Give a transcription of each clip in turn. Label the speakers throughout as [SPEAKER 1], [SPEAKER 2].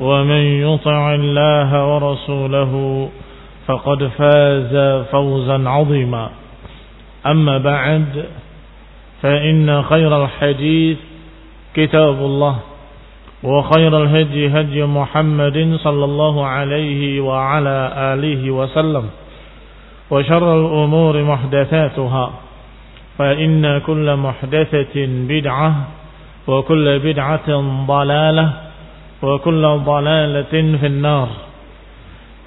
[SPEAKER 1] ومن يطع الله ورسوله فقد فاز فوزا عظيما. أما بعد فإن خير الحديث كتاب الله وخير الهدي هدي محمد صلى الله عليه وعلى آله وسلم وشر الأمور محدثاتها فإن كل محدثة بدعة وكل بدعة ضلالة وكل ضلالة في النار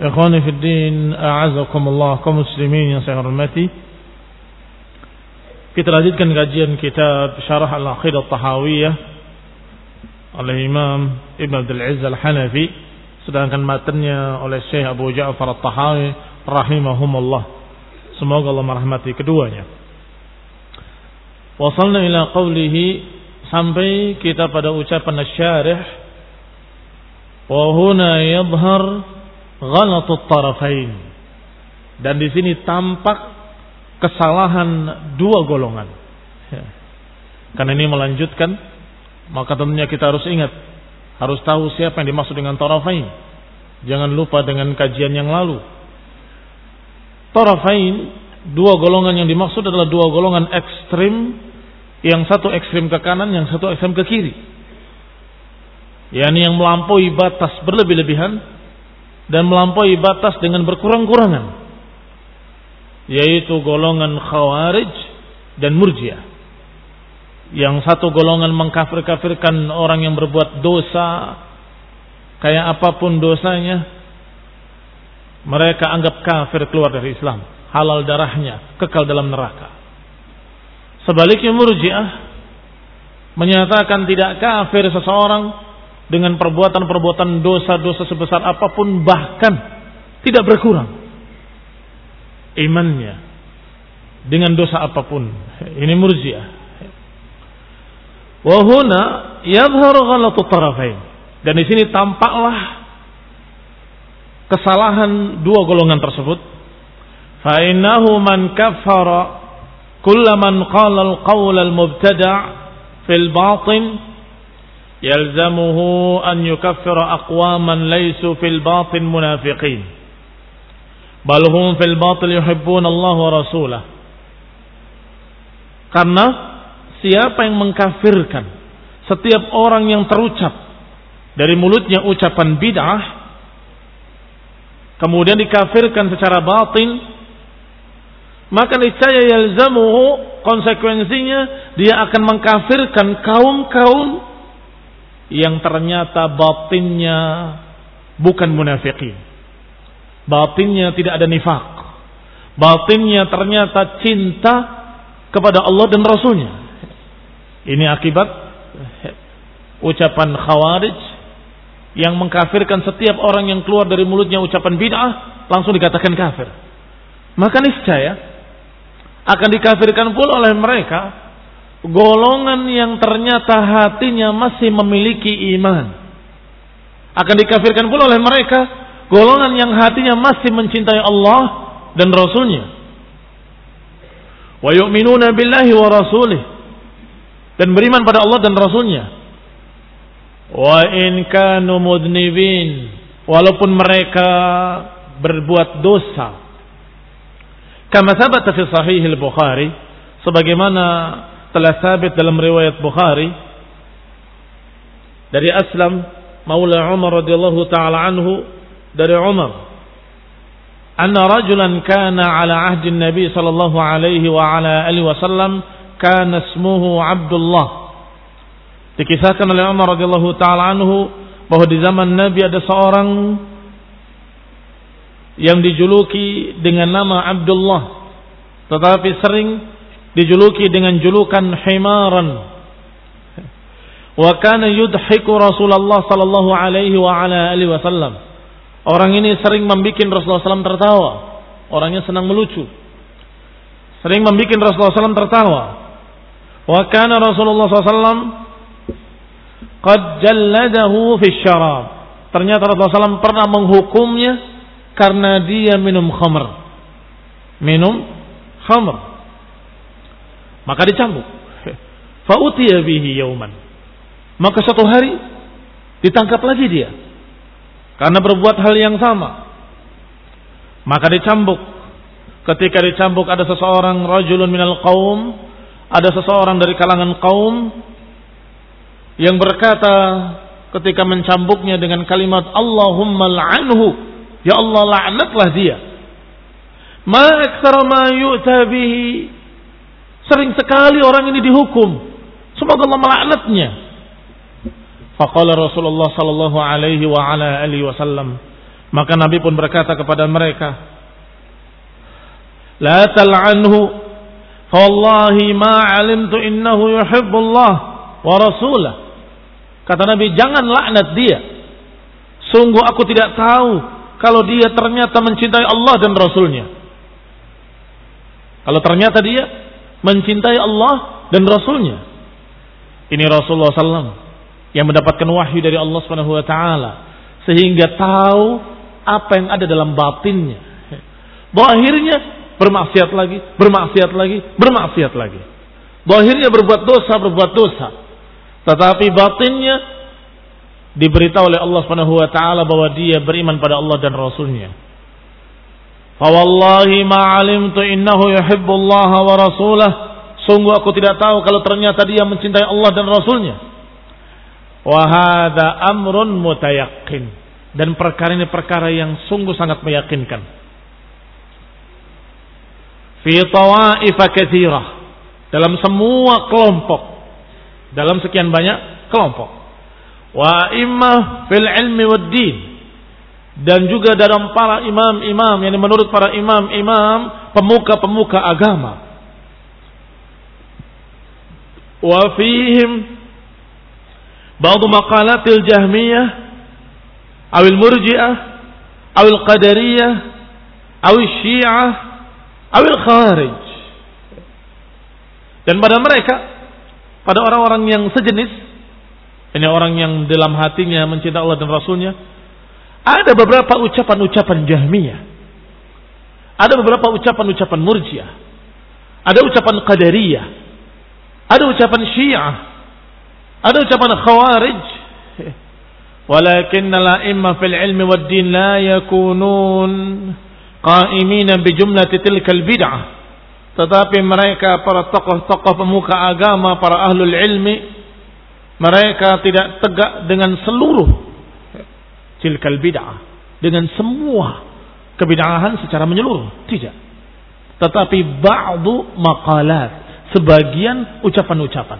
[SPEAKER 1] إخواني في الدين أعزكم الله كمسلمين yang saya hormati Kita lanjutkan kajian kitab Syarah Al-Aqidah Tahawiyah oleh Imam Ibn Abdul Aziz Al-Hanafi sedangkan matanya oleh Syekh Abu Ja'far At-Tahawi rahimahumullah. Semoga Allah merahmati keduanya. Wasalna ila qawlihi sampai kita pada ucapan syarih wa huna yadhhar ghalatu tarafain. Dan di sini tampak kesalahan dua golongan. Ya. Karena ini melanjutkan maka tentunya kita harus ingat, harus tahu siapa yang dimaksud dengan tarafain. Jangan lupa dengan kajian yang lalu. Tarafain, dua golongan yang dimaksud adalah dua golongan ekstrim, yang satu ekstrim ke kanan, yang satu ekstrim ke kiri. Yani yang melampaui batas berlebih-lebihan dan melampaui batas dengan berkurang-kurangan. Yaitu golongan khawarij dan murjiah yang satu golongan mengkafir-kafirkan orang yang berbuat dosa kayak apa pun dosanya mereka anggap kafir keluar dari Islam halal darahnya kekal dalam neraka sebaliknya murjiah menyatakan tidak kafir seseorang dengan perbuatan-perbuatan dosa-dosa sebesar apa pun bahkan tidak berkurang imannya dengan dosa apa pun ini murjiah Wahuna yadhharu ghalatu tarafain. Dan di sini tampaklah kesalahan dua golongan tersebut. Fa innahu man kaffara kullaman qala al-qawl al-mubtada' fil batin yalzamuhu an aqwaman laysu fil batin munafiqin. Bal hum fil batil yuhibbun Allah wa rasulah. Karena siapa yang mengkafirkan setiap orang yang terucap dari mulutnya ucapan bid'ah kemudian dikafirkan secara batin maka niscaya yalzamuhu konsekuensinya dia akan mengkafirkan kaum-kaum yang ternyata batinnya bukan munafikin. Batinnya tidak ada nifak. Batinnya ternyata cinta kepada Allah dan Rasulnya. Ini akibat ucapan khawarij yang mengkafirkan setiap orang yang keluar dari mulutnya ucapan bid'ah langsung dikatakan kafir. Maka niscaya akan dikafirkan pula oleh mereka golongan yang ternyata hatinya masih memiliki iman. Akan dikafirkan pula oleh mereka golongan yang hatinya masih mencintai Allah dan Rasulnya. Wa yu'minuna billahi wa rasulih. Dan beriman pada Allah dan Rasulnya. Wa in kanu mudnibin. Walaupun mereka berbuat dosa. Kama sabata fi sahih al-Bukhari. Sebagaimana telah sabit dalam riwayat Bukhari dari Aslam Maula Umar radhiyallahu taala anhu dari Umar anna rajulan kana ala ahdi Nabi sallallahu alaihi wa ala alihi wasallam kana ismuhu Abdullah. Dikisahkan oleh Umar radhiyallahu taala anhu bahwa di zaman Nabi ada seorang yang dijuluki dengan nama Abdullah tetapi sering dijuluki dengan julukan himaran. Wa kana yudhiku Rasulullah sallallahu alaihi wa ala alihi wasallam. Orang ini sering membuat Rasulullah SAW tertawa. Orangnya senang melucu. Sering membuat Rasulullah SAW tertawa. Wa kana Rasulullah SAW qad jalladahu fi syarab. Ternyata Rasulullah SAW pernah menghukumnya karena dia minum khamr. Minum khamr maka dicambuk. Fa'utiya bihi yauman. Maka suatu hari ditangkap lagi dia. Karena berbuat hal yang sama. Maka dicambuk. Ketika dicambuk ada seseorang rajulun minal qaum, ada seseorang dari kalangan kaum yang berkata ketika mencambuknya dengan kalimat Allahumma la'anhu, ya Allah laknatlah dia. Ma aktsara ma yu'ta bihi Sering sekali orang ini dihukum. Semoga Allah melaknatnya. Faqala Rasulullah sallallahu alaihi wa ala alihi wasallam. Maka Nabi pun berkata kepada mereka, "La tal'anhu, wallahi ma 'alimtu innahu yuhibbullah wa rasulah." Kata Nabi, "Jangan laknat dia. Sungguh aku tidak tahu kalau dia ternyata mencintai Allah dan Rasulnya." Kalau ternyata dia mencintai Allah dan Rasulnya. Ini Rasulullah SAW yang mendapatkan wahyu dari Allah Subhanahu Wa Taala sehingga tahu apa yang ada dalam batinnya. Bahirnya bermaksiat lagi, bermaksiat lagi, bermaksiat lagi. Bahirnya berbuat dosa, berbuat dosa. Tetapi batinnya diberitahu oleh Allah Subhanahu wa taala bahwa dia beriman pada Allah dan Rasulnya. Fawallahi ma alimtu innahu yuhibbullaha wa rasulah. Sungguh aku tidak tahu kalau ternyata dia mencintai Allah dan Rasulnya. Wa hadha amrun mutayaqqin. Dan perkara ini perkara yang sungguh sangat meyakinkan. Fi tawaifa kathirah. Dalam semua kelompok. Dalam sekian banyak kelompok. Wa imma fil ilmi wad din dan juga dalam para imam-imam yang menurut para imam-imam pemuka-pemuka agama. Wa fihim ba'd maqalatil jahmiyah awil murji'ah awil qadariyah awil syiah awil kharij. Dan pada mereka pada orang-orang yang sejenis ini orang yang dalam hatinya mencintai Allah dan Rasulnya ada beberapa ucapan-ucapan Jahmiyah. Ada beberapa ucapan-ucapan Murjiah. Ada ucapan Qadariyah. Ada ucapan Syiah. Ada ucapan Khawarij. Walakin al-a'imma fil ilmi wad din la yakunun qa'imina bi jumlati tilkal bid'ah. Tetapi mereka para tokoh-tokoh pemuka agama, para ahlul ilmi, mereka tidak tegak dengan seluruh tilkal bid'ah. Dengan semua kebid'ahan secara menyeluruh. Tidak. Tetapi ba'du maqalat. Sebagian ucapan-ucapan.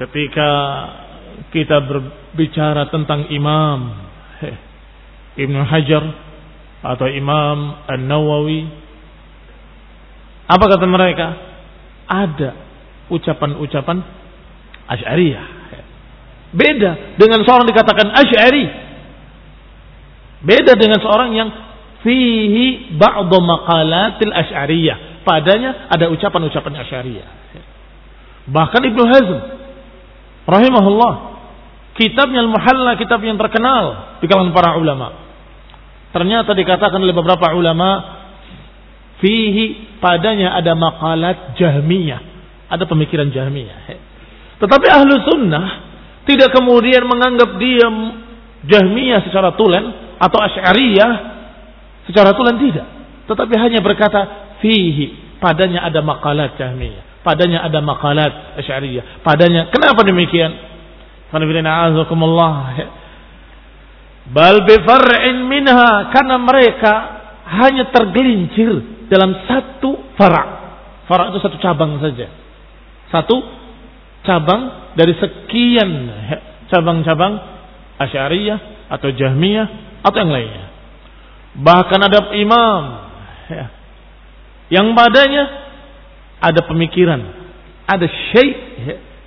[SPEAKER 1] Ketika kita berbicara tentang imam Ibn Hajar atau Imam An-Nawawi apa kata mereka? Ada ucapan-ucapan Asy'ariyah. Beda dengan seorang dikatakan Asy'ari. Beda dengan seorang yang fihi ba'dhu maqalatil Asy'ariyah. Padanya ada ucapan-ucapan Asy'ariyah. Bahkan Ibnu Hazm rahimahullah kitabnya Al-Muhalla kitab yang terkenal di kalangan para ulama. Ternyata dikatakan oleh beberapa ulama fihi padanya ada makalat jahmiyah, ada pemikiran jahmiyah. Tetapi ahlu sunnah tidak kemudian menganggap dia jahmiyah secara tulen atau asyariyah secara tulen tidak. Tetapi hanya berkata fihi padanya ada makalat jahmiyah, padanya ada makalat asyariyah, padanya kenapa demikian? Bal minha karena mereka hanya tergelincir dalam satu farak. Farak itu satu cabang saja. Satu cabang dari sekian cabang-cabang Asy'ariyah atau Jahmiyah atau yang lainnya. Bahkan ada imam yang padanya ada pemikiran, ada syekh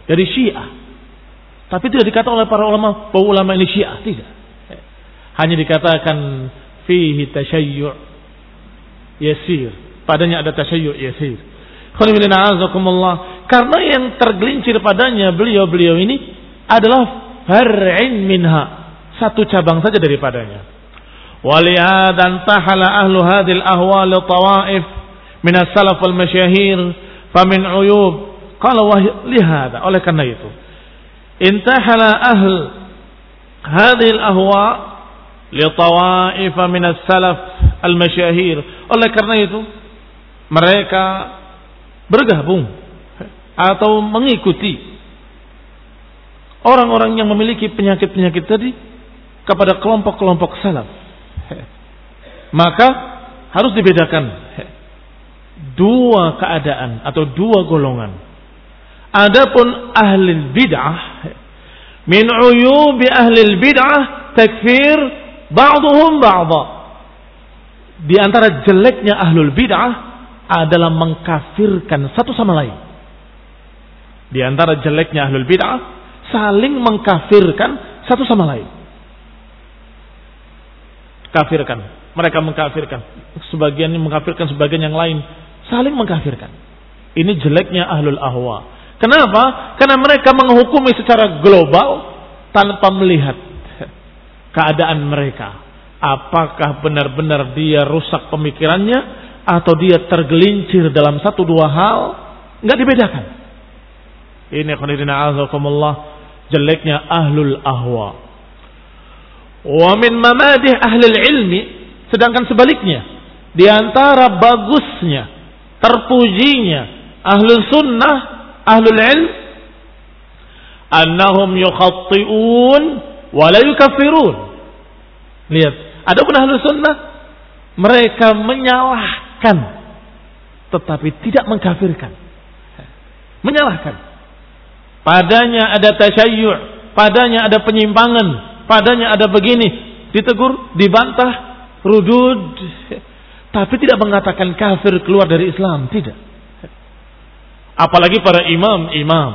[SPEAKER 1] dari Syiah tapi tidak dikatakan oleh para ulama bahwa ulama ini syiah. Tidak. Hanya dikatakan fihi tasyayyu' yasir. Padanya ada tasyayyu' yasir. Karena yang tergelincir padanya beliau-beliau ini adalah far'in minha. Satu cabang saja daripadanya. Walihadan tahala ahlu hadil ahwal tawaif min as-salaf wal masyahir famin uyub qala lihada oleh karena itu intahala ahl hadhil ahwa li tawaif min as-salaf al-masyahir oleh karena itu mereka bergabung atau mengikuti orang-orang yang memiliki penyakit-penyakit tadi kepada kelompok-kelompok salaf maka harus dibedakan dua keadaan atau dua golongan Adapun ahli bid'ah min uyubi ahli bid'ah takfir ba'dhum ba'dha. Di antara jeleknya ahlul bid'ah adalah mengkafirkan satu sama lain. Di antara jeleknya ahlul bid'ah saling mengkafirkan satu sama lain. Kafirkan. Mereka mengkafirkan. Sebagian mengkafirkan sebagian yang lain. Saling mengkafirkan. Ini jeleknya ahlul ahwa. Kenapa? Karena mereka menghukumi secara global tanpa melihat keadaan mereka. Apakah benar-benar dia rusak pemikirannya atau dia tergelincir dalam satu dua hal? Enggak dibedakan. Ini khonidina azakumullah jeleknya ahlul ahwa. Wa min mamadih ahlul ilmi sedangkan sebaliknya di antara bagusnya terpujinya ahlul sunnah ahlul ilm annahum yukhatti'un wa la yukaffirun. Lihat, adapun ahlus sunnah mereka menyalahkan tetapi tidak mengkafirkan. Menyalahkan. Padanya ada tasyayyu', padanya ada penyimpangan, padanya ada begini, ditegur, dibantah, rudud, tapi tidak mengatakan kafir keluar dari Islam, tidak. Apalagi para imam-imam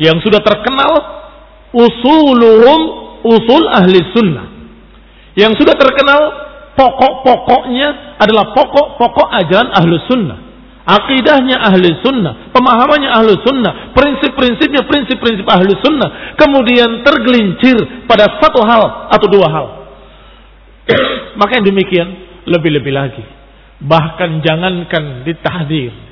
[SPEAKER 1] yang sudah terkenal usuluhum usul ahli sunnah. Yang sudah terkenal pokok-pokoknya adalah pokok-pokok ajaran ahli sunnah. Akidahnya ahli sunnah, pemahamannya ahli sunnah, prinsip-prinsipnya prinsip-prinsip ahli sunnah. Kemudian tergelincir pada satu hal atau dua hal. Maka yang demikian lebih-lebih lagi. Bahkan jangankan ditahdir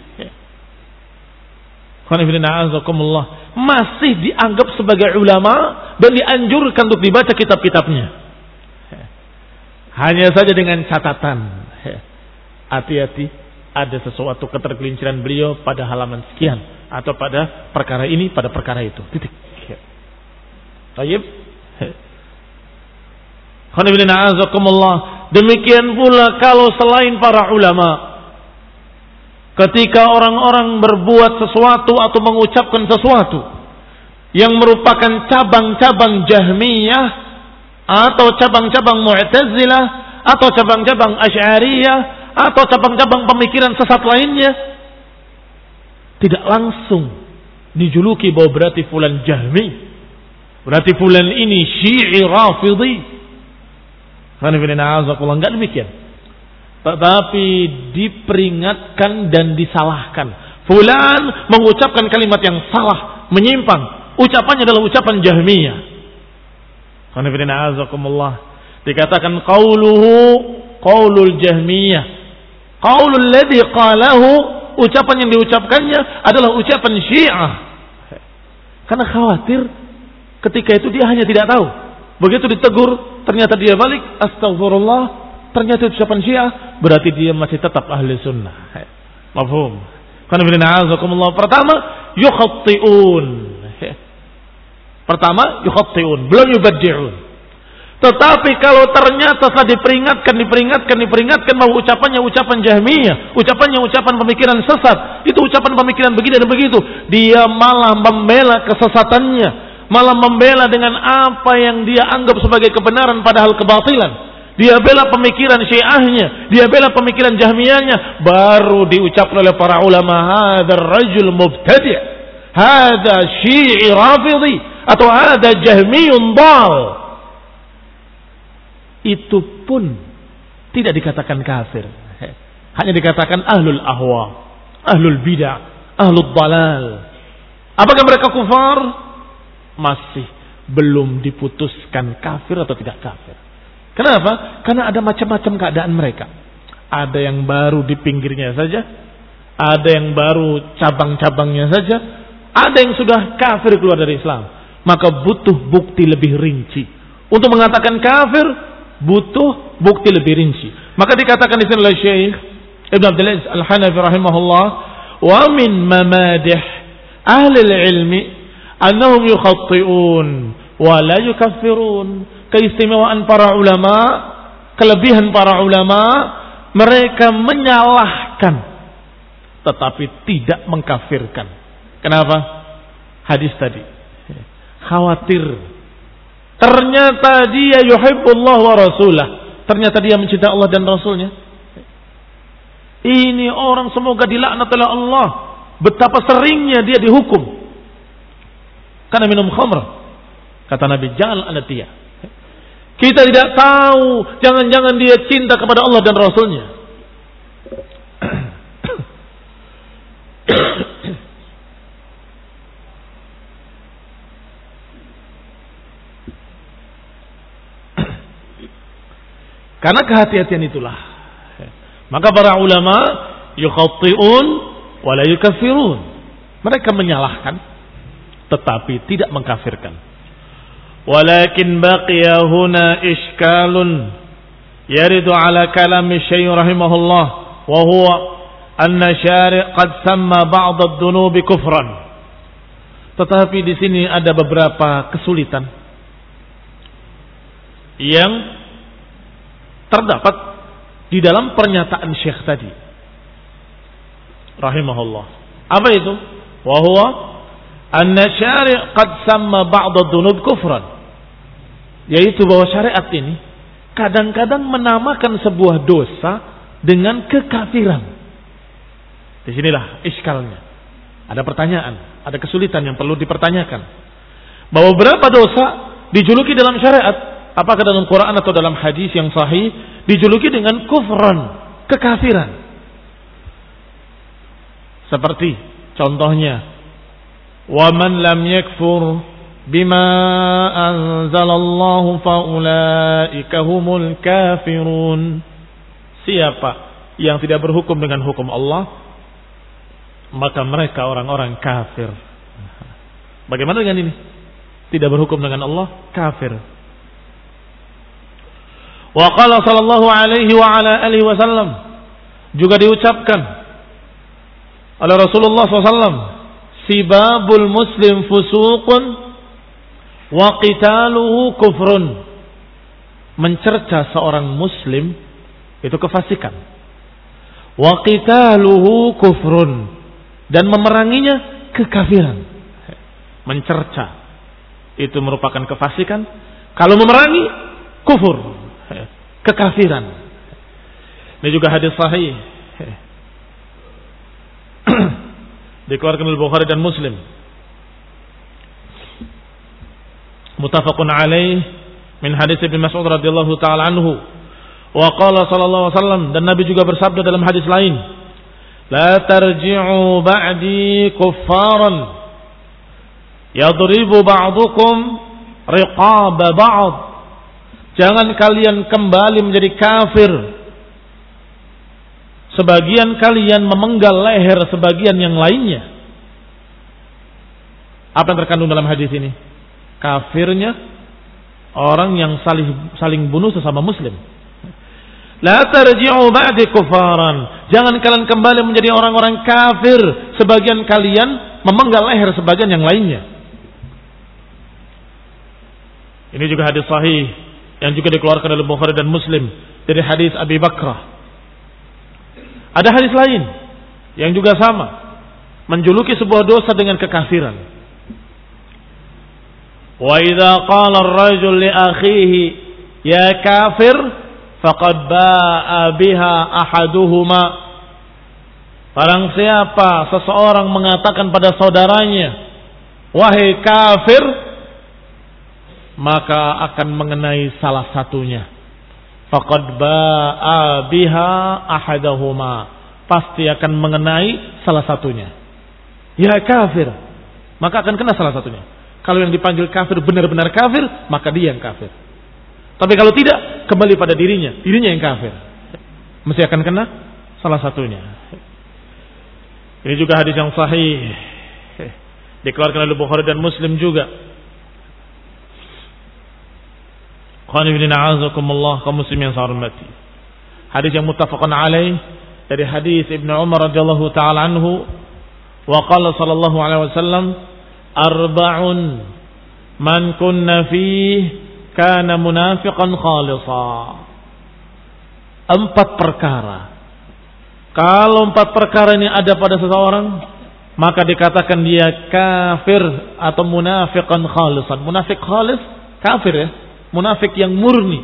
[SPEAKER 1] masih dianggap sebagai ulama dan dianjurkan untuk dibaca kitab-kitabnya. Hanya saja dengan catatan. Hati-hati ada sesuatu ketergelinciran beliau pada halaman sekian atau pada perkara ini pada perkara itu. Titik. Tayyib. Demikian pula kalau selain para ulama ketika orang-orang berbuat sesuatu atau mengucapkan sesuatu yang merupakan cabang-cabang Jahmiyah atau cabang-cabang Mu'tazilah atau cabang-cabang Asy'ariyah atau cabang-cabang pemikiran sesat lainnya tidak langsung dijuluki bahwa berarti fulan Jahmi berarti fulan ini Syi'i Rafidhi enggak demikian tetapi diperingatkan dan disalahkan. Fulan mengucapkan kalimat yang salah, menyimpang. Ucapannya adalah ucapan Jahmiyah. Dikatakan qauluhu qaulul Jahmiyah. Qaulul ladzi qalahu ucapan yang diucapkannya adalah ucapan Syiah. Karena khawatir ketika itu dia hanya tidak tahu. Begitu ditegur, ternyata dia balik, astagfirullah, ternyata ucapan Syiah, berarti dia masih tetap ahli sunnah. Mafhum. Pertama, yukhatti'un. Pertama, yukhatti'un. Belum yubaddi'un. Tetapi kalau ternyata setelah diperingatkan, diperingatkan, diperingatkan bahwa ucapannya ucapan jahmiyah, ucapannya ucapan pemikiran sesat, itu ucapan pemikiran begini dan begitu, dia malah membela kesesatannya, malah membela dengan apa yang dia anggap sebagai kebenaran padahal kebatilan. Dia bela pemikiran syiahnya. Dia bela pemikiran jahmiyahnya. Baru diucapkan oleh para ulama. Hadar rajul mubtadi' Hada syi'i rafidhi. Atau hada jahmiyun dal. Itu pun tidak dikatakan kafir. Hanya dikatakan ahlul ahwa. Ahlul bid'ah. Ahlul dalal. Apakah mereka kufar? Masih belum diputuskan kafir atau tidak kafir. Kenapa? Karena ada macam-macam keadaan mereka. Ada yang baru di pinggirnya saja, ada yang baru cabang-cabangnya saja, ada yang sudah kafir keluar dari Islam. Maka butuh bukti lebih rinci. Untuk mengatakan kafir, butuh bukti lebih rinci. Maka dikatakan di sini oleh Syekh Ibn Abdul Aziz Al-Hanafi rahimahullah, "Wa min mamadih ahli ilmi annahum yukhatti'un wa la yukaffirun." keistimewaan para ulama, kelebihan para ulama, mereka menyalahkan tetapi tidak mengkafirkan. Kenapa? Hadis tadi. Khawatir. Ternyata dia yuhibbullah wa rasulah. Ternyata dia mencintai Allah dan Rasulnya. Ini orang semoga dilaknat oleh Allah. Betapa seringnya dia dihukum. Karena minum khamr. Kata Nabi, jangan anda dia. Kita tidak tahu, jangan-jangan dia cinta kepada Allah dan Rasulnya. Karena kehati-hatian itulah. Maka para ulama yukhatti'un wala yukafirun. Mereka menyalahkan tetapi tidak mengkafirkan. Walakin baqiya huna iskalun yaridu ala kalam syai rahimahullah wa huwa anna syari' qad samma ba'd ad-dunubi kufran. Tetapi di sini ada beberapa kesulitan yang terdapat di dalam pernyataan Syekh tadi rahimahullah apa itu wa huwa anna syari' qad samma ba'd ad-dhunub kufran yaitu bahwa syariat ini kadang-kadang menamakan sebuah dosa dengan kekafiran. Di sinilah iskalnya. Ada pertanyaan, ada kesulitan yang perlu dipertanyakan. Bahwa berapa dosa dijuluki dalam syariat, apakah dalam Quran atau dalam hadis yang sahih dijuluki dengan kufran, kekafiran. Seperti contohnya, "Waman lam yakfur bima anzalallahu faulaika kafirun." Siapa yang tidak berhukum dengan hukum Allah, maka mereka orang-orang kafir. Bagaimana dengan ini? Tidak berhukum dengan Allah, kafir. Wa qala sallallahu alaihi wa ala alihi wasallam juga diucapkan oleh Rasulullah SAW sibabul muslim fusuqun wa qitaluhu kufrun. Mencerca seorang muslim itu kefasikan. Wa qitaluhu kufrun. Dan memeranginya kekafiran. Mencerca itu merupakan kefasikan. Kalau memerangi kufur kekafiran. Ini juga hadis sahih. Dikeluarkan oleh Bukhari dan Muslim. Muttafaqun alaih min hadis Ibnu Mas'ud radhiyallahu taala anhu. Wa qala sallallahu alaihi wasallam dan Nabi juga bersabda dalam hadis lain la tarji'u ba'di kuffaran Yadribu ba'dukum riqaba ba'd. Jangan kalian kembali menjadi kafir. Sebagian kalian memenggal leher sebagian yang lainnya. Apa yang terkandung dalam hadis ini? Kafirnya orang yang saling saling bunuh sesama muslim. La tarji'u ba'di kufaran. Jangan kalian kembali menjadi orang-orang kafir. Sebagian kalian memenggal leher sebagian yang lainnya. Ini juga hadis sahih yang juga dikeluarkan oleh Bukhari dan Muslim dari hadis Abi Bakrah. Ada hadis lain yang juga sama menjuluki sebuah dosa dengan kekafiran. Wa idza qala ar-rajul li akhihi ya kafir faqad ba'a biha ahaduhuma Barang siapa seseorang mengatakan pada saudaranya wahai kafir maka akan mengenai salah satunya faqad ba'a biha ahadahuma pasti akan mengenai salah satunya ya kafir maka akan kena salah satunya kalau yang dipanggil kafir benar-benar kafir maka dia yang kafir tapi kalau tidak, kembali pada dirinya. Dirinya yang kafir. Mesti akan kena salah satunya. Ini juga hadis yang sahih. Dikeluarkan oleh Bukhari dan Muslim juga. Qani bin a'azakumullah kaum muslim yang saya hormati. Hadis yang muttafaqun alaih dari hadis Ibnu Umar radhiyallahu taala anhu wa qala sallallahu alaihi wasallam arba'un man kunna fihi kana munafiqan khalisa. Empat perkara. Kalau empat perkara ini ada pada seseorang, maka dikatakan dia kafir atau munafiqan khalisan. Munafik khalis, kafir ya munafik yang murni,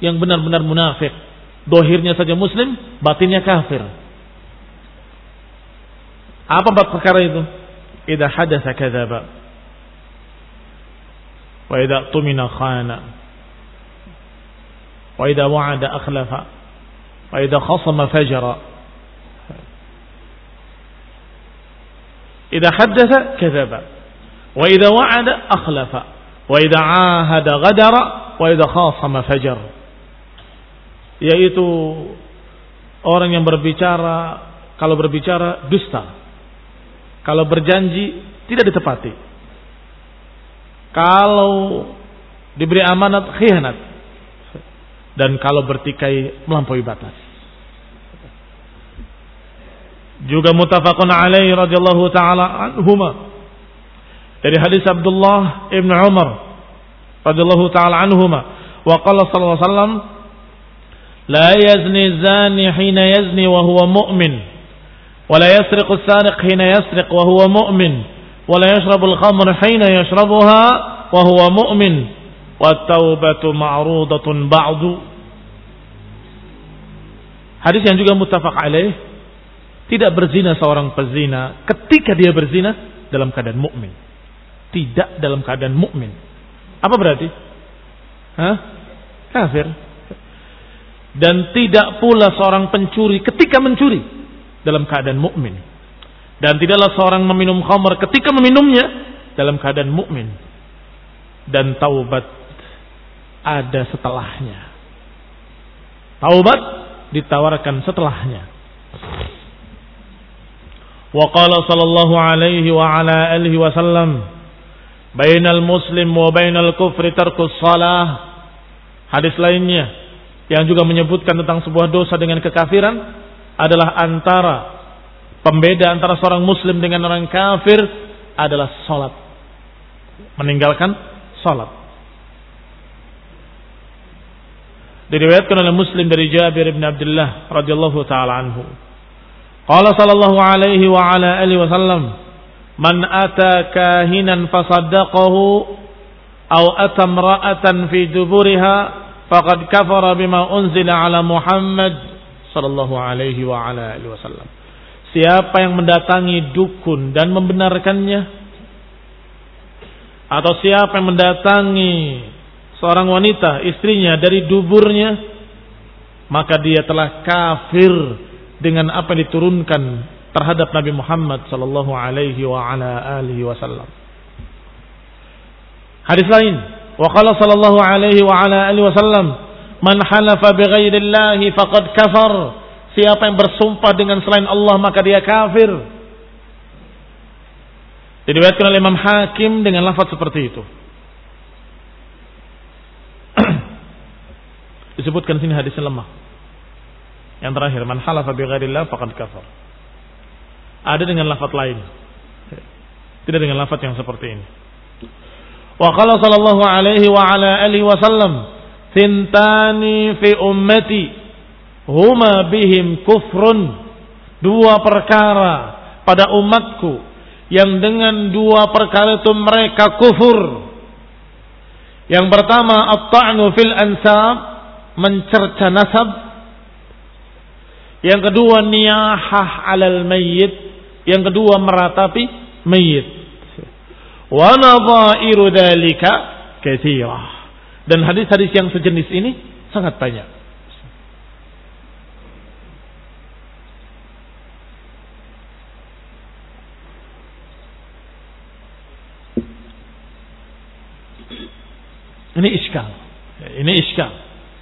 [SPEAKER 1] yang benar-benar munafik. Dohirnya saja muslim, batinnya kafir. Apa empat perkara itu? Idza hadatsa kadzaba. Wa idza tumina khana. Wa idza wa'ada akhlafa. Wa idza khasama fajara. Idza haddatsa kadzaba. Wa idza wa'ada akhlafa. Wa idza ahada ghadara wa idza khasama fajar. Yaitu orang yang berbicara kalau berbicara dusta. Kalau berjanji tidak ditepati. Kalau diberi amanat khianat. Dan kalau bertikai melampaui batas. Juga mutafakun alaihi radhiyallahu taala anhumah dari hadis Abdullah Ibn Umar radhiyallahu taala anhuma. Wa qala sallallahu alaihi wasallam la yazni zani hina yazni wa huwa mu'min. Wa la yasriqu sariq hina yasriq wa huwa mu'min. Wa la yashrabu al-khamra hina yashrabuha wa Hadis yang juga muttafaq alaih tidak berzina seorang pezina ketika dia berzina dalam keadaan mukmin. Tidak dalam keadaan mukmin. Apa berarti? Hah? Kafir. Dan tidak pula seorang pencuri ketika mencuri dalam keadaan mukmin. Dan tidaklah seorang meminum khamr ketika meminumnya dalam keadaan mukmin. Dan taubat ada setelahnya. Taubat ditawarkan setelahnya. Wa qala sallallahu alaihi wa ala alihi wasallam bainal muslim wa bainal kufri tarkus salah. Hadis lainnya yang juga menyebutkan tentang sebuah dosa dengan kekafiran adalah antara Pembeda antara seorang muslim dengan orang kafir adalah sholat. Meninggalkan sholat. Diriwayatkan oleh Muslim dari Jabir bin Abdullah radhiyallahu taala anhu. Qala sallallahu alaihi wa ala alihi wasallam, "Man ata kahinan fasaddaqahu aw ata imra'atan fi duburiha faqad kafara bima unzila ala Muhammad sallallahu alaihi wa ala alihi wasallam." Siapa yang mendatangi dukun dan membenarkannya atau siapa yang mendatangi seorang wanita istrinya dari duburnya maka dia telah kafir dengan apa yang diturunkan terhadap Nabi Muhammad sallallahu alaihi wa ala alihi wasallam. Hadis lain, wa qala sallallahu alaihi wa ala alihi wasallam, "Man halafa bighairillahi faqad kafar." Siapa yang bersumpah dengan selain Allah maka dia kafir. Diriwayatkan oleh Imam Hakim dengan lafaz seperti itu. Disebutkan sini hadisnya lemah. Yang terakhir, man halafa bighairillah faqad kafar. Ada dengan lafaz lain. Tidak dengan lafaz yang seperti ini. Wa qala sallallahu alaihi wa ala alihi wasallam, "Tintani fi ummati huma bihim kufrun." Dua perkara pada umatku yang dengan dua perkara itu mereka kufur. Yang pertama at-ta'nu fil ansab, mencerca nasab. Yang kedua niyahah 'alal mayyit, yang kedua meratapi mayit. Wa nadha'iru dzalika. Dan hadis-hadis yang sejenis ini sangat banyak. Ini iskal. Ini iskal.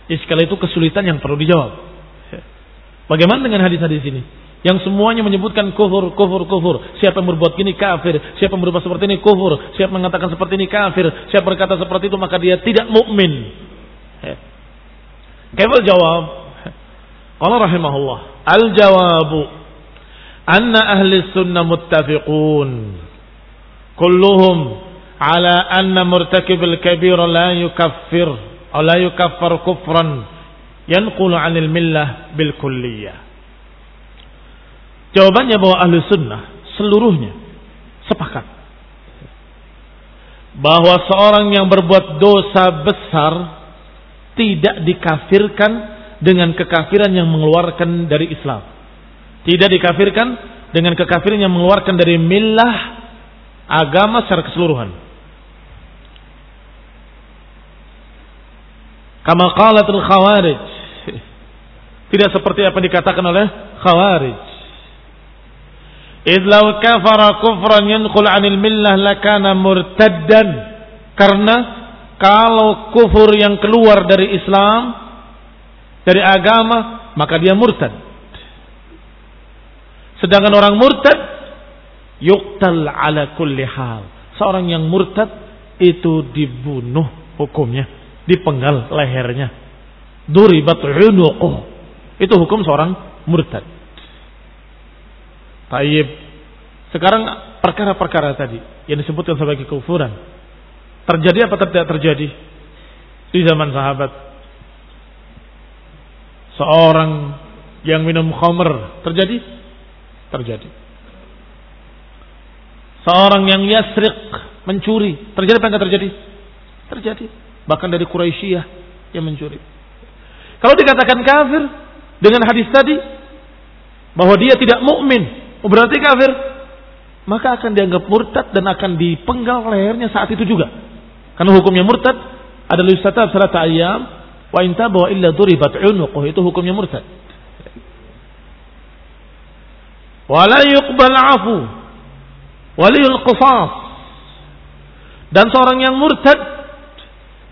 [SPEAKER 1] Iskal itu kesulitan yang perlu dijawab. Bagaimana dengan hadis-hadis ini? yang semuanya menyebutkan kufur, kufur, kufur. Siapa yang berbuat gini kafir, siapa yang berbuat seperti ini kufur, siapa yang mengatakan seperti ini kafir, siapa berkata seperti itu maka dia tidak mukmin. Kebal jawab, kalau rahimahullah, al jawabu anna ahli sunnah muttafiqun. Kulluhum ala anna murtakib al kabir la yukaffir la yukaffar kufran. Yanqulu anil millah bil kulliyah. Jawabannya bahwa ahli sunnah seluruhnya sepakat bahwa seorang yang berbuat dosa besar tidak dikafirkan dengan kekafiran yang mengeluarkan dari Islam. Tidak dikafirkan dengan kekafiran yang mengeluarkan dari millah agama secara keseluruhan. Kama qalatul khawarij. Tidak seperti apa yang dikatakan oleh khawarij. Idlau kafara kufran yanqul anil millah lakana murtaddan. Karena kalau kufur yang keluar dari Islam, dari agama, maka dia murtad. Sedangkan orang murtad, yuktal ala kulli hal. Seorang yang murtad itu dibunuh hukumnya dipenggal lehernya. Duribat unuquh. Itu hukum seorang murtad. Taib. Sekarang perkara-perkara tadi yang disebutkan sebagai kufuran. Terjadi apa tidak terjadi? Di zaman sahabat. Seorang yang minum khamr terjadi? Terjadi. Seorang yang yasriq mencuri terjadi apa enggak terjadi? Terjadi bahkan dari Quraisyah yang mencuri. Kalau dikatakan kafir dengan hadis tadi bahwa dia tidak mukmin, oh berarti kafir, maka akan dianggap murtad dan akan dipenggal lehernya saat itu juga. Karena hukumnya murtad adalah yustatab salat ayam wa inta bahwa illa duribat unuquh itu hukumnya murtad. Wala yuqbal afu waliyul qisas. Dan seorang yang murtad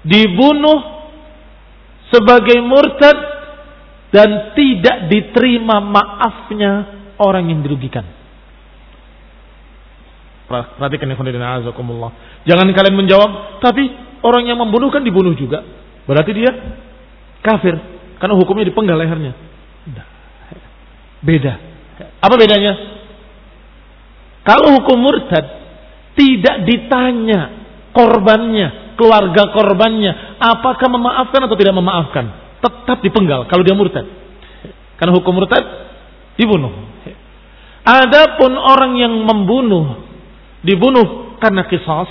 [SPEAKER 1] dibunuh sebagai murtad dan tidak diterima maafnya orang yang dirugikan. Perhatikan ya azakumullah. Jangan kalian menjawab, tapi orang yang membunuh kan dibunuh juga. Berarti dia kafir karena hukumnya dipenggal lehernya. Beda. Apa bedanya? Kalau hukum murtad tidak ditanya korbannya, keluarga korbannya, apakah memaafkan atau tidak memaafkan? Tetap dipenggal kalau dia murtad. Karena hukum murtad dibunuh. Adapun orang yang membunuh dibunuh karena kisos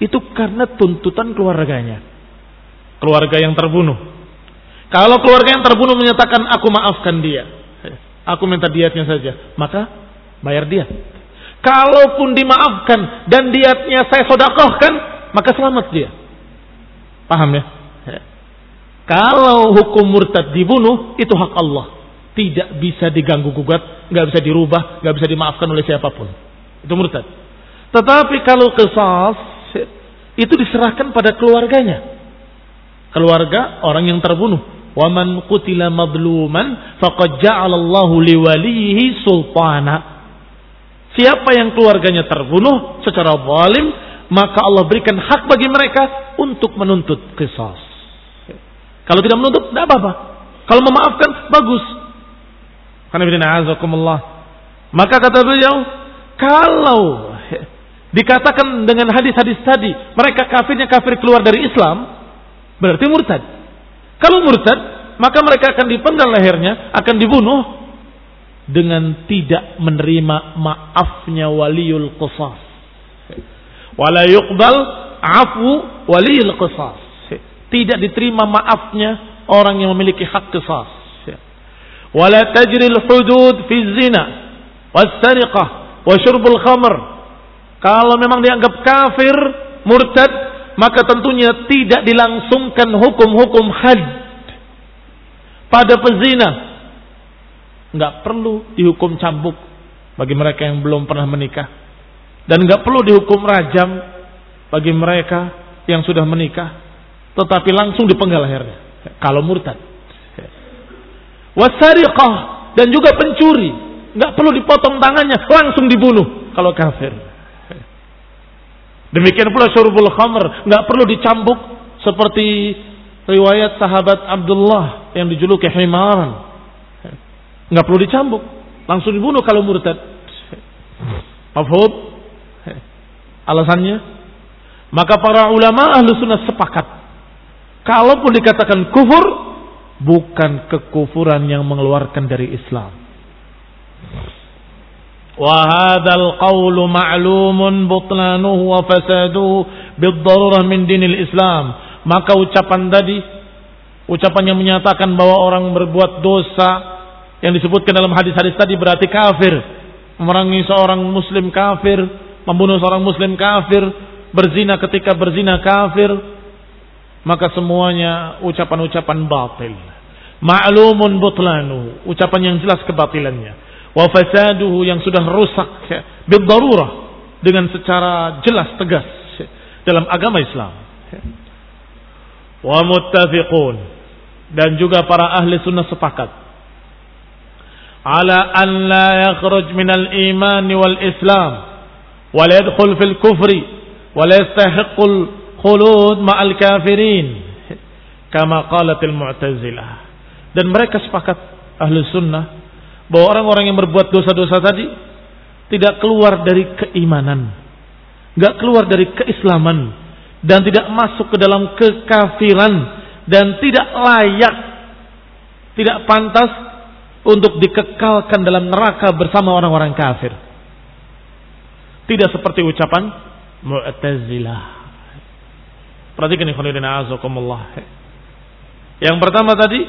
[SPEAKER 1] itu karena tuntutan keluarganya. Keluarga yang terbunuh. Kalau keluarga yang terbunuh menyatakan aku maafkan dia, aku minta diatnya saja, maka bayar dia. Kalaupun dimaafkan dan diatnya saya sodakohkan, maka selamat dia. Paham ya? Kalau hukum murtad dibunuh, itu hak Allah. Tidak bisa diganggu gugat, nggak bisa dirubah, nggak bisa dimaafkan oleh siapa pun. Itu murtad. Tetapi kalau kesas, itu diserahkan pada keluarganya. Keluarga orang yang terbunuh. Wa man qutila madluman faqad ja'alallahu liwalihi sultana. Siapa yang keluarganya terbunuh secara zalim, maka Allah berikan hak bagi mereka untuk menuntut kisah. Kalau tidak menuntut, tidak apa-apa. Kalau memaafkan, bagus. Maka kata beliau, kalau dikatakan dengan hadis-hadis tadi, mereka kafirnya kafir keluar dari Islam, berarti murtad. Kalau murtad, maka mereka akan dipenggal lehernya, akan dibunuh dengan tidak menerima maafnya waliul qisas. Wala yuqbal afu waliul qisas. Tidak diterima maafnya orang yang memiliki hak qisas. Tajril hudud fi zina was-sariqah wa syurbul khamr. Kalau memang dianggap kafir, murtad, maka tentunya tidak dilangsungkan hukum-hukum had. Pada pezina nggak perlu dihukum cambuk bagi mereka yang belum pernah menikah. Dan nggak perlu dihukum rajam bagi mereka yang sudah menikah tetapi langsung dipenggal lehernya kalau murtad wasariqah dan juga pencuri nggak perlu dipotong tangannya langsung dibunuh kalau kafir demikian pula syurbul khamr nggak perlu dicambuk seperti riwayat sahabat Abdullah yang dijuluki himaran nggak perlu dicambuk, langsung dibunuh kalau murtad. Mafhum? Alasannya? Maka para ulama ahlu sunnah sepakat. Kalaupun dikatakan kufur, bukan kekufuran yang mengeluarkan dari Islam. Qawlu ma'lumun butlanuhu wa fasaduhu bid-darurah min dinil Islam. Maka ucapan tadi, ucapan yang menyatakan bahwa orang berbuat dosa yang disebutkan dalam hadis-hadis tadi berarti kafir. Memerangi seorang muslim kafir, membunuh seorang muslim kafir, berzina ketika berzina kafir, maka semuanya ucapan-ucapan batil. Ma'lumun butlanu, ucapan yang jelas kebatilannya. Wa fasaduhu yang sudah rusak ya, bidarurah dengan secara jelas tegas ya, dalam agama Islam. Ya. Wa muttafiqun dan juga para ahli sunnah sepakat ala an la yakhruj minal iman wal islam wa la yadkhul fil kufri wa la yastahiqqul khulud ma'al kafirin. Kama qalatil mu'tazilah dan mereka sepakat ahlu sunnah bahwa orang-orang yang berbuat dosa-dosa tadi tidak keluar dari keimanan nggak keluar dari keislaman dan tidak masuk ke dalam kekafiran dan tidak layak tidak pantas untuk dikekalkan dalam neraka bersama orang-orang kafir. Tidak seperti ucapan mu'tazilah Perhatikan ikhwan azakumullah. Yang pertama tadi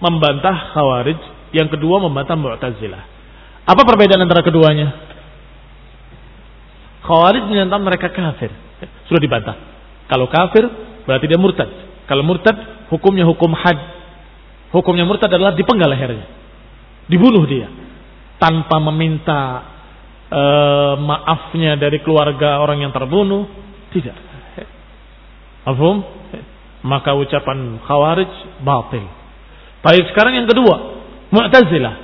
[SPEAKER 1] membantah Khawarij, yang kedua membantah Mu'tazilah. Apa perbedaan antara keduanya? Khawarij menyatakan mereka kafir. Sudah dibantah. Kalau kafir berarti dia murtad. Kalau murtad hukumnya hukum had. Hukumnya murtad adalah dipenggal lehernya dibunuh dia tanpa meminta e, maafnya dari keluarga orang yang terbunuh tidak Afum? maka ucapan khawarij batil. Baik sekarang yang kedua. Mu'tazilah.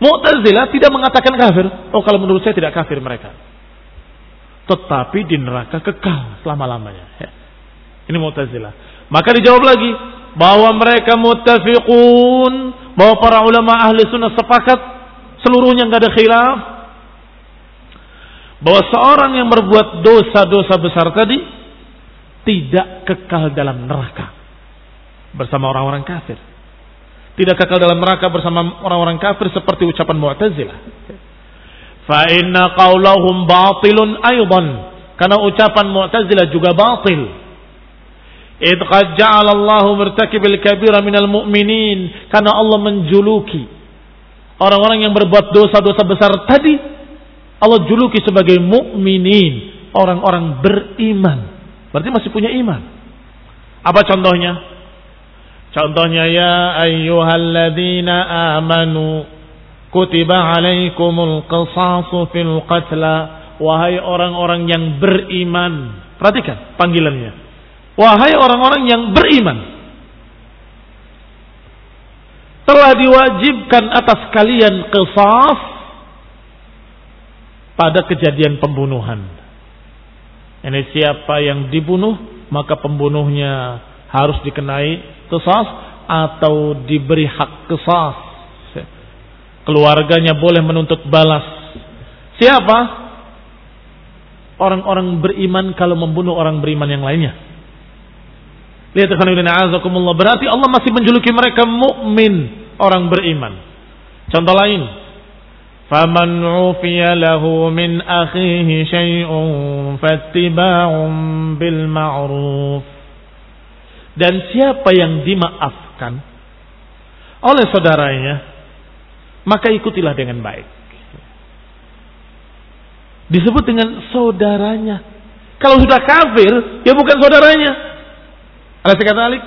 [SPEAKER 1] Mu'tazilah tidak mengatakan kafir. Oh kalau menurut saya tidak kafir mereka. Tetapi di neraka kekal selama-lamanya. Ini Mu'tazilah. Maka dijawab lagi. Bahwa mereka mutafiqun. Bahwa para ulama ahli sunnah sepakat. Seluruhnya nggak ada khilaf. Bahwa seorang yang berbuat dosa-dosa besar tadi tidak kekal dalam neraka bersama orang-orang kafir. Tidak kekal dalam neraka bersama orang-orang kafir seperti ucapan Mu'tazilah. Fa inna qaulahum batilun aydan. Karena ucapan Mu'tazilah juga batil. Idh qad ja'ala Allahu murtakibil kabira minal mu'minin karena Allah menjuluki orang-orang yang berbuat dosa-dosa besar tadi Allah juluki sebagai mukminin, orang-orang beriman. Berarti masih punya iman. Apa contohnya? Contohnya ya ayyuhalladzina amanu kutiba alaikumul qisasu fil qatla wahai orang-orang yang beriman Perhatikan panggilannya. Wahai orang-orang yang beriman. Telah diwajibkan atas kalian qisas pada kejadian pembunuhan. Ini siapa yang dibunuh, maka pembunuhnya harus dikenai qisas atau diberi hak qisas. Keluarganya boleh menuntut balas. Siapa? orang-orang beriman kalau membunuh orang beriman yang lainnya. Lihat berarti Allah masih menjuluki mereka mukmin, orang beriman. Contoh lain, ufiya lahu min akhihi syai'un fattiba'un bil ma'ruf. Dan siapa yang dimaafkan oleh saudaranya, maka ikutilah dengan baik disebut dengan saudaranya. Kalau sudah kafir, ya bukan saudaranya. Alas kata Alik.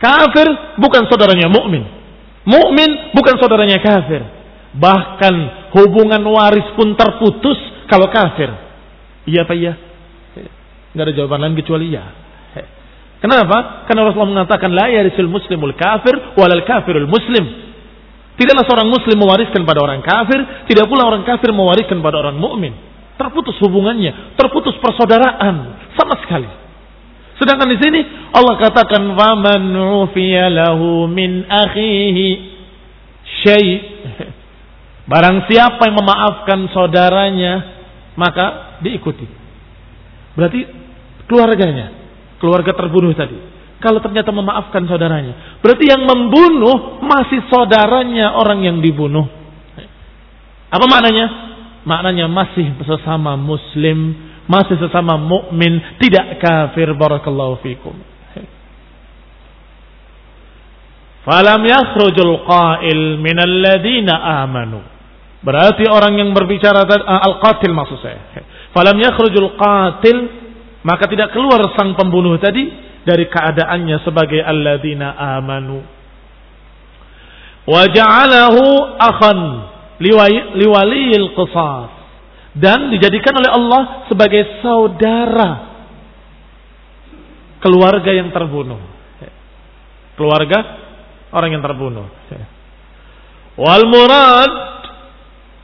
[SPEAKER 1] Kafir bukan saudaranya mukmin. Mukmin bukan saudaranya kafir. Bahkan hubungan waris pun terputus kalau kafir. Iya apa iya? Enggak ada jawaban lain kecuali iya. Kenapa? Karena Rasulullah mengatakan la yarisul muslimul kafir walal kafirul muslim. Tidaklah seorang muslim mewariskan pada orang kafir, tidak pula orang kafir mewariskan pada orang mukmin. Terputus hubungannya, terputus persaudaraan sama sekali. Sedangkan di sini Allah katakan faman min akhihi syai' Barang siapa yang memaafkan saudaranya, maka diikuti. Berarti keluarganya, keluarga terbunuh tadi kalau ternyata memaafkan saudaranya. Berarti yang membunuh masih saudaranya orang yang dibunuh. Apa maknanya? Maknanya masih sesama muslim, masih sesama mukmin, tidak kafir barakallahu fikum. Falam yakhrujul qail minal ladina amanu. Berarti orang yang berbicara al-qatil maksud saya. Falam yakhrujul qatil maka tidak keluar sang pembunuh tadi dari keadaannya sebagai alladzina amanu. Wa ja'alahu akhan liwaliyil qisas dan dijadikan oleh Allah sebagai saudara keluarga yang terbunuh. Keluarga orang yang terbunuh. Wal murad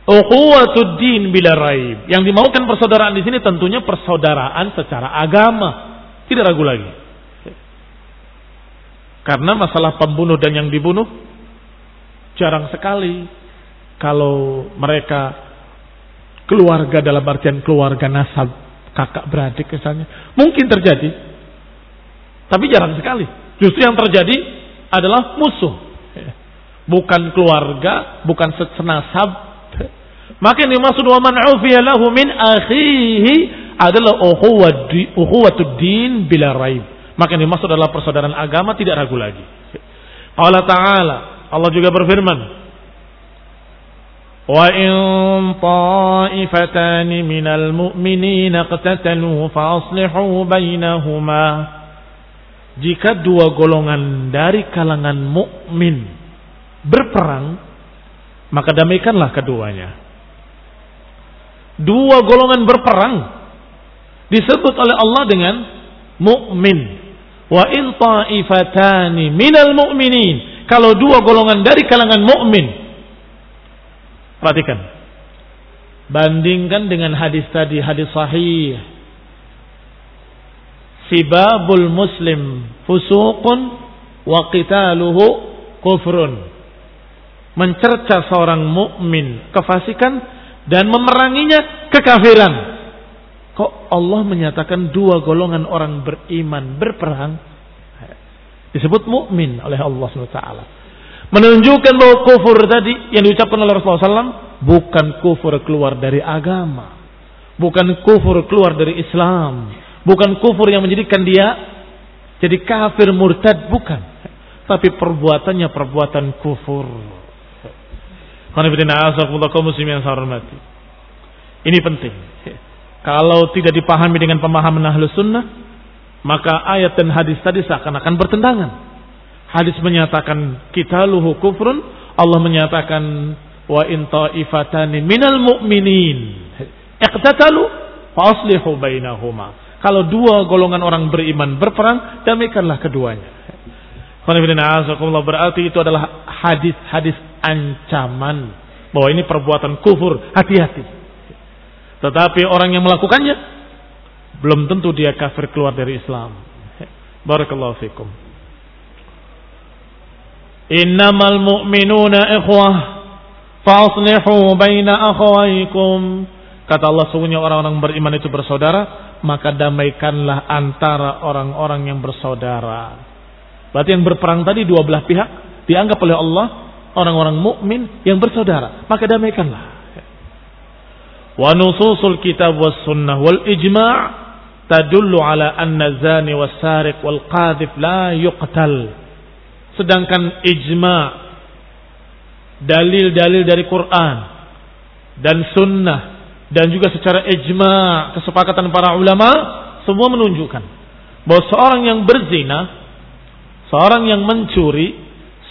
[SPEAKER 1] ukhuwatud din bila raib. Yang dimaukan persaudaraan di sini tentunya persaudaraan secara agama. Tidak ragu lagi. Karena masalah pembunuh dan yang dibunuh jarang sekali kalau mereka keluarga dalam artian keluarga nasab kakak beradik misalnya mungkin terjadi tapi jarang sekali justru yang terjadi adalah musuh bukan keluarga bukan senasab maka yang dimaksud wa man ufiya lahu min akhihi adalah ukhuwatud din bila raib maka yang dimaksud adalah persaudaraan agama tidak ragu lagi. Allah Ta'ala, Allah juga berfirman, Wa in ta'ifatan minal mu'minina qatatalu fa aslihu bainahuma. Jika dua golongan dari kalangan mukmin berperang, maka damaikanlah keduanya. Dua golongan berperang disebut oleh Allah dengan mukmin Wa in ta'ifatani minal mu'minin. Kalau dua golongan dari kalangan mukmin. Perhatikan. Bandingkan dengan hadis tadi, hadis sahih. Sibabul muslim fusuqun wa qitaluhu kufrun. Mencerca seorang mukmin kefasikan dan memeranginya kekafiran. Kok Allah menyatakan dua golongan orang beriman berperang? Disebut mukmin oleh Allah SWT. Menunjukkan bahwa kufur tadi yang diucapkan oleh Rasulullah SAW bukan kufur keluar dari agama. Bukan kufur keluar dari Islam. Bukan kufur yang menjadikan dia jadi kafir murtad. Bukan. Tapi perbuatannya perbuatan kufur. Ini penting. Kalau tidak dipahami dengan pemahaman ahlu sunnah, maka ayat dan hadis tadi seakan-akan bertentangan. Hadis menyatakan kita luhu kufrun, Allah menyatakan wa in ta'ifatani minal mu'minin iqtatalu fa aslihu bainahuma. Kalau dua golongan orang beriman berperang, damaikanlah keduanya. Berarti itu adalah hadis-hadis ancaman bahwa ini perbuatan kufur, hati-hati. Tetapi orang yang melakukannya belum tentu dia kafir keluar dari Islam. Barakallahu fikum. Innamal mu'minuna ikhwah fa'aslihu baina akhawaikum. Kata Allah sungguhnya orang-orang beriman itu bersaudara, maka damaikanlah antara orang-orang yang bersaudara. Berarti yang berperang tadi dua belah pihak dianggap oleh Allah orang-orang mukmin yang bersaudara, maka damaikanlah. Wa nususul kitab was sunnah wal ijma' tadullu ala anna zani was sariq wal qadhif la yuqtal Sedangkan ijma dalil-dalil dari Quran dan sunnah dan juga secara ijma kesepakatan para ulama semua menunjukkan bahwa seorang yang berzina, seorang yang mencuri,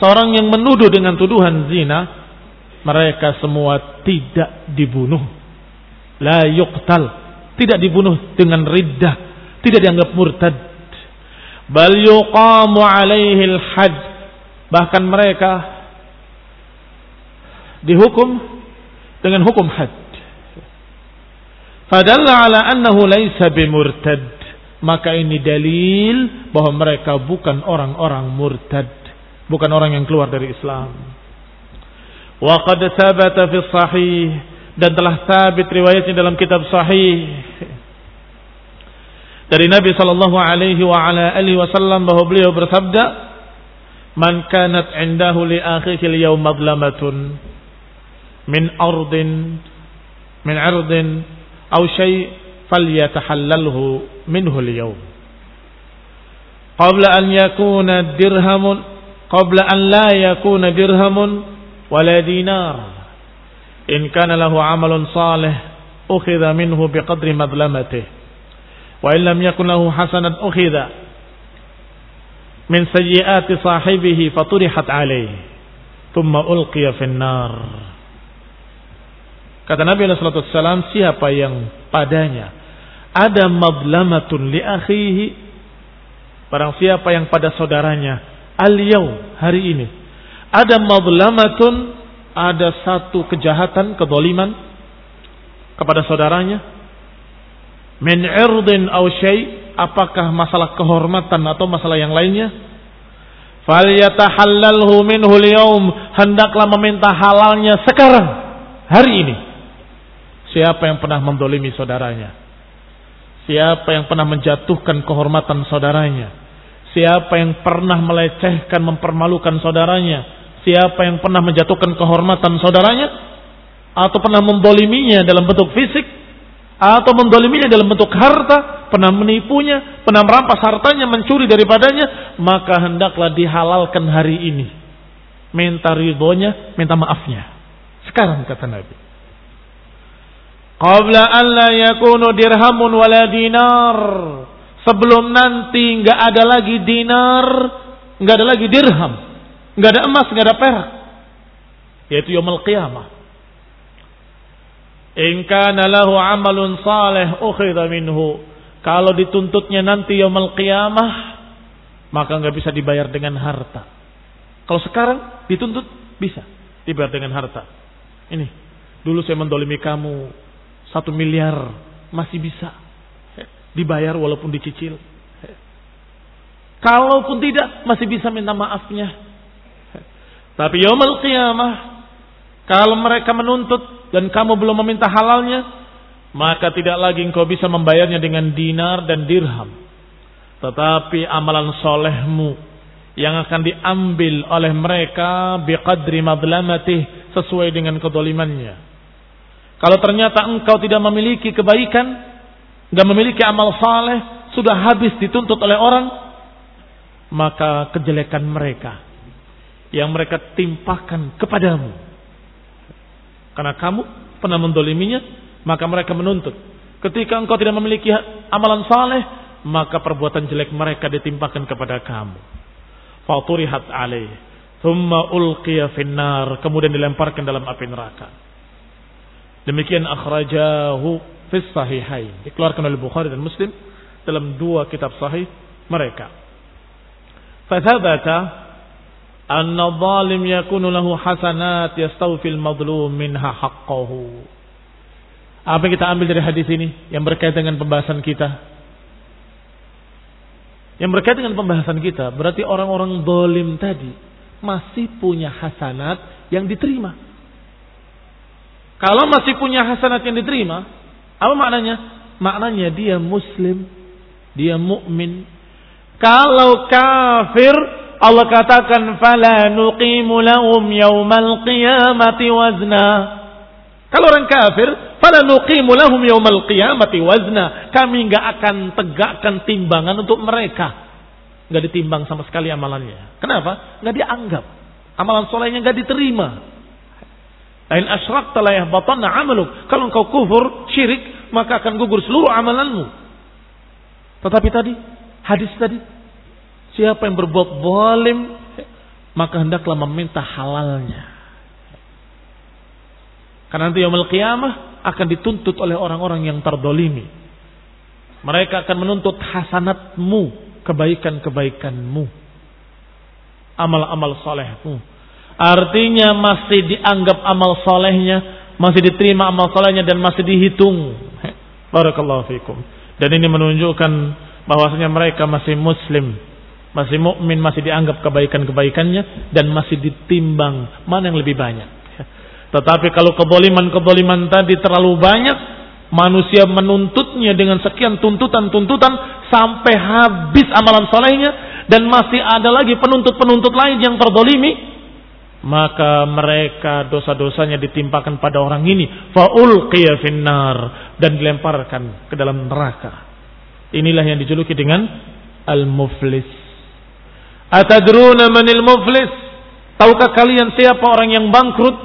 [SPEAKER 1] seorang yang menuduh dengan tuduhan zina, mereka semua tidak dibunuh. La yuqtal, tidak dibunuh dengan riddah, tidak dianggap murtad. Bal yuqamu alaihi al-hajj Bahkan mereka dihukum dengan hukum had. Fadalla ala annahu laisa bimurtad. Maka ini dalil bahwa mereka bukan orang-orang murtad. Bukan orang yang keluar dari Islam. Wa qad thabata fi sahih. Dan telah sabit riwayatnya dalam kitab sahih. Dari Nabi sallallahu alaihi wa ala alihi wasallam bahwa beliau bersabda, man kanat indahu li akhihi al-yawm madlamatun min ardin min ardin aw shay falyatahallalhu minhu al-yawm qabla an yakuna dirhamun qabla an la yakuna dirhamun wala dinar in kana lahu amalun salih ukhidha minhu biqadri madlamatihi wa in lam yakun lahu hasanat ukhidha min sayyiati sahibihi faturihat alaih thumma ulqiya finnar kata Nabi sallallahu alaihi wasallam siapa yang padanya ada madlamatun li akhihi barang siapa yang pada saudaranya al hari ini ada madlamatun ada satu kejahatan kedoliman kepada saudaranya min irdin aw syai' apakah masalah kehormatan atau masalah yang lainnya? Falyatahallalhu minhu al hendaklah meminta halalnya sekarang, hari ini. Siapa yang pernah mendolimi saudaranya? Siapa yang pernah menjatuhkan kehormatan saudaranya? Siapa yang pernah melecehkan, mempermalukan saudaranya? Siapa yang pernah menjatuhkan kehormatan saudaranya? Atau pernah mendoliminya dalam bentuk fisik? Atau mendoliminya dalam bentuk harta? pernah menipunya, pernah merampas hartanya, mencuri daripadanya, maka hendaklah dihalalkan hari ini. Minta ridhonya, minta maafnya. Sekarang kata Nabi. Qabla an la yakunu dirhamun wala dinar. Sebelum nanti nggak ada lagi dinar, nggak ada lagi dirham, nggak ada emas, nggak ada perak. Yaitu yaumul qiyamah. In kana lahu amalun salih ukhidha minhu kalau dituntutnya nanti yaumul qiyamah, maka nggak bisa dibayar dengan harta. Kalau sekarang dituntut bisa dibayar dengan harta. Ini dulu saya mendolimi kamu satu miliar masih bisa dibayar walaupun dicicil. Kalaupun tidak masih bisa minta maafnya. Tapi yaumul qiyamah kalau mereka menuntut dan kamu belum meminta halalnya, maka tidak lagi engkau bisa membayarnya dengan dinar dan dirham. Tetapi amalan solehmu yang akan diambil oleh mereka biqadri madlamatih sesuai dengan kedolimannya. Kalau ternyata engkau tidak memiliki kebaikan, nggak memiliki amal saleh, sudah habis dituntut oleh orang, maka kejelekan mereka yang mereka timpakan kepadamu. Karena kamu pernah mendoliminya, maka mereka menuntut. Ketika engkau tidak memiliki amalan saleh, maka perbuatan jelek mereka ditimpakan kepada kamu. Faturihat alaih. Thumma ulqiya finnar. Kemudian dilemparkan dalam api neraka. Demikian akhrajahu fis sahihain. Dikeluarkan oleh Bukhari dan Muslim dalam dua kitab sahih mereka. Fathabata anna zalim yakunu lahu hasanat yastawfil madlum minha haqqahu. Apa yang kita ambil dari hadis ini yang berkaitan dengan pembahasan kita? Yang berkaitan dengan pembahasan kita, berarti orang-orang dolim tadi masih punya hasanat yang diterima. Kalau masih punya hasanat yang diterima, apa maknanya? Maknanya dia muslim, dia mukmin. Kalau kafir, Allah katakan fala nuqimu lahum yaumal qiyamati wazna. Kalau orang kafir, fala nuqimu lahum yaumal qiyamati wazna. Kami enggak akan tegakkan timbangan untuk mereka. Enggak ditimbang sama sekali amalannya. Kenapa? Enggak dianggap. Amalan solehnya enggak diterima. Lain asyrak telah yahbatanna amaluk. Kalau engkau kufur, syirik, maka akan gugur seluruh amalanmu. Tetapi tadi, hadis tadi, siapa yang berbuat zalim, maka hendaklah meminta halalnya. Karena nanti yaumul qiyamah akan dituntut oleh orang-orang yang terdolimi. Mereka akan menuntut hasanatmu, kebaikan-kebaikanmu. Amal-amal solehmu. Artinya masih dianggap amal solehnya, masih diterima amal solehnya dan masih dihitung. Barakallahu fikum. Dan ini menunjukkan bahwasanya mereka masih muslim, masih mukmin, masih dianggap kebaikan-kebaikannya dan masih ditimbang mana yang lebih banyak. Tetapi kalau keboliman-keboliman tadi terlalu banyak, manusia menuntutnya dengan sekian tuntutan-tuntutan sampai habis amalan solehnya dan masih ada lagi penuntut-penuntut lain yang terdolimi, maka mereka dosa-dosanya ditimpakan pada orang ini, faul finnar dan dilemparkan ke dalam neraka. Inilah yang dijuluki dengan al-muflis. Atadruna manil muflis? Tahukah kalian siapa orang yang bangkrut?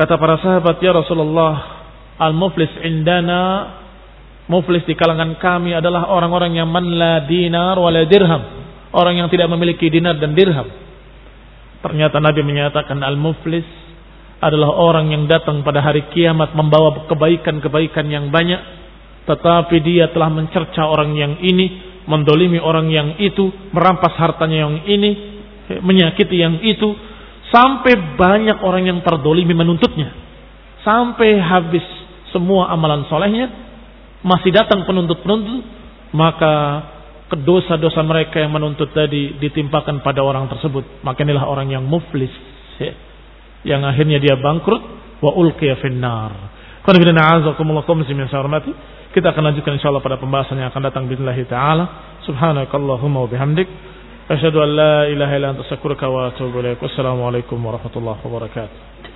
[SPEAKER 1] Kata para sahabat, ya Rasulullah, al-muflis indana, muflis di kalangan kami adalah orang-orang yang man la dinar wa la dirham. Orang yang tidak memiliki dinar dan dirham. Ternyata Nabi menyatakan al-muflis adalah orang yang datang pada hari kiamat membawa kebaikan-kebaikan yang banyak. Tetapi dia telah mencerca orang yang ini, mendolimi orang yang itu, merampas hartanya yang ini, menyakiti yang itu, Sampai banyak orang yang terdolimi menuntutnya. Sampai habis semua amalan solehnya. Masih datang penuntut-penuntut. Maka Kedosa-dosa mereka yang menuntut tadi ditimpakan pada orang tersebut. Maka inilah orang yang muflis. Ya. Yang akhirnya dia bangkrut. Wa ulqiya finnar. Kita akan lanjutkan insya Allah pada pembahasan yang akan datang billahi ta'ala. Subhanakallahumma wa bihamdik. Asyadu an la ilaha ila wa atubu alaikum. Wassalamualaikum warahmatullahi wabarakatuh.